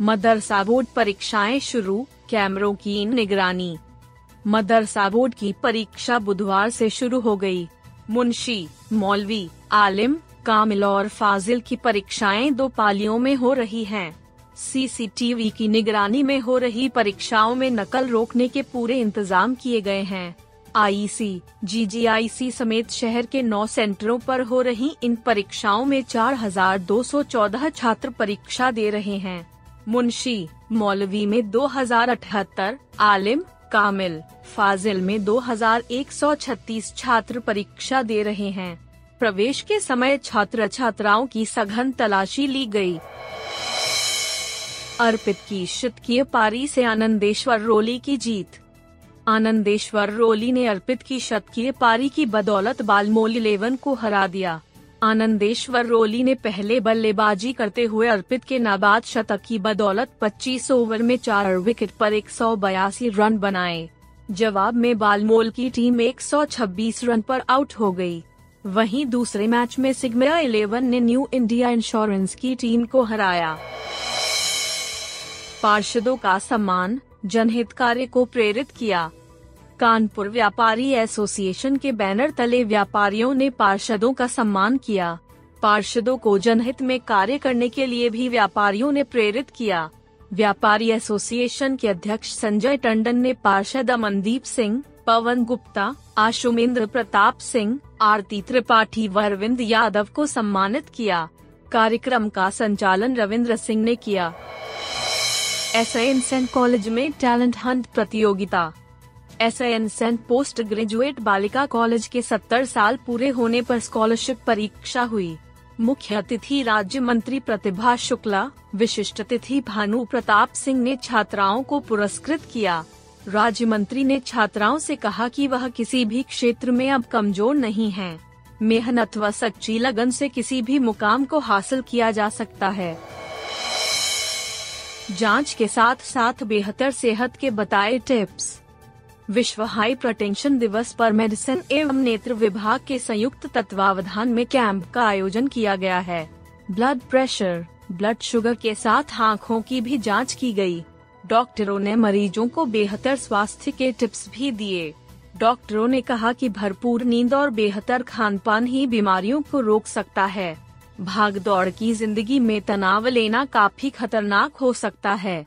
मदरसा board परीक्षाएँ शुरू कैमरों की निगरानी मदरसा बोर्ड की परीक्षा बुधवार से शुरू हो गई। मुंशी मौलवी आलिम कामिल और फाजिल की परीक्षाएँ दो पालियों में हो रही हैं। सीसीटीवी की निगरानी में हो रही परीक्षाओं में नकल रोकने के पूरे इंतज़ाम किए गए हैं आईसी, जीजीआईसी समेत शहर के नौ सेंटरों पर हो रही इन परीक्षाओं में 4,214 छात्र परीक्षा दे रहे हैं मुंशी मौलवी में 2078, आलिम कामिल फाजिल में 2136 छात्र परीक्षा दे रहे हैं। प्रवेश के समय छात्र छात्राओं की सघन तलाशी ली गई। अर्पित की शतकीय पारी से आनंदेश्वर रोली की जीत। आनंदेश्वर रोली ने अर्पित की शतकीय पारी की बदौलत बालमोल इलेवन को हरा दिया। आनंदेश्वर रोली ने पहले बल्लेबाजी करते हुए अर्पित के नाबाद शतक की बदौलत 25 ओवर में चार विकेट पर एक सौ बयासी रन बनाए। जवाब में बालमोल की टीम 126 रन पर आउट हो गई। वहीं दूसरे मैच में सिग्मा इलेवन ने न्यू इंडिया इंश्योरेंस की टीम को हराया। पार्षदों का सम्मान जनहित कार्य को प्रेरित किया। कानपुर व्यापारी एसोसिएशन के बैनर तले व्यापारियों ने पार्षदों का सम्मान किया। पार्षदों को जनहित में कार्य करने के लिए भी व्यापारियों ने प्रेरित किया। व्यापारी एसोसिएशन के अध्यक्ष संजय टंडन ने पार्षद अमनदीप सिंह, पवन गुप्ता, आशुमेंद्र प्रताप सिंह, आरती त्रिपाठी व अरविंद यादव को सम्मानित किया। कार्यक्रम का संचालन रविंद्र सिंह ने किया। एस कॉलेज में टैलेंट हंट प्रतियोगिता S N Sen post graduate बालिका कॉलेज के 70 साल पूरे होने पर स्कॉलरशिप परीक्षा हुई। मुख्य अतिथि राज्य मंत्री प्रतिभा शुक्ला, विशिष्ट अतिथि भानु प्रताप सिंह ने छात्राओं को पुरस्कृत किया। राज्य मंत्री ने छात्राओं से कहा कि वह किसी भी क्षेत्र में अब कमज़ोर नहीं है। मेहनत व सच्ची लगन से किसी भी मुकाम को हासिल किया जा सकता है। जाँच के साथ साथ बेहतर सेहत के बताए टिप्स। विश्व हाइपरटेंशन दिवस पर मेडिसिन एवं नेत्र विभाग के संयुक्त तत्वावधान में कैंप का आयोजन किया गया है। ब्लड प्रेशर, ब्लड शुगर के साथ आँखों की भी जाँच की गई। डॉक्टरों ने मरीजों को बेहतर स्वास्थ्य के टिप्स भी दिए। डॉक्टरों ने कहा कि भरपूर नींद और बेहतर खान पान ही बीमारियों को रोक सकता है। भाग दौड़ की ज़िंदगी में तनाव लेना काफ़ी खतरनाक हो सकता है।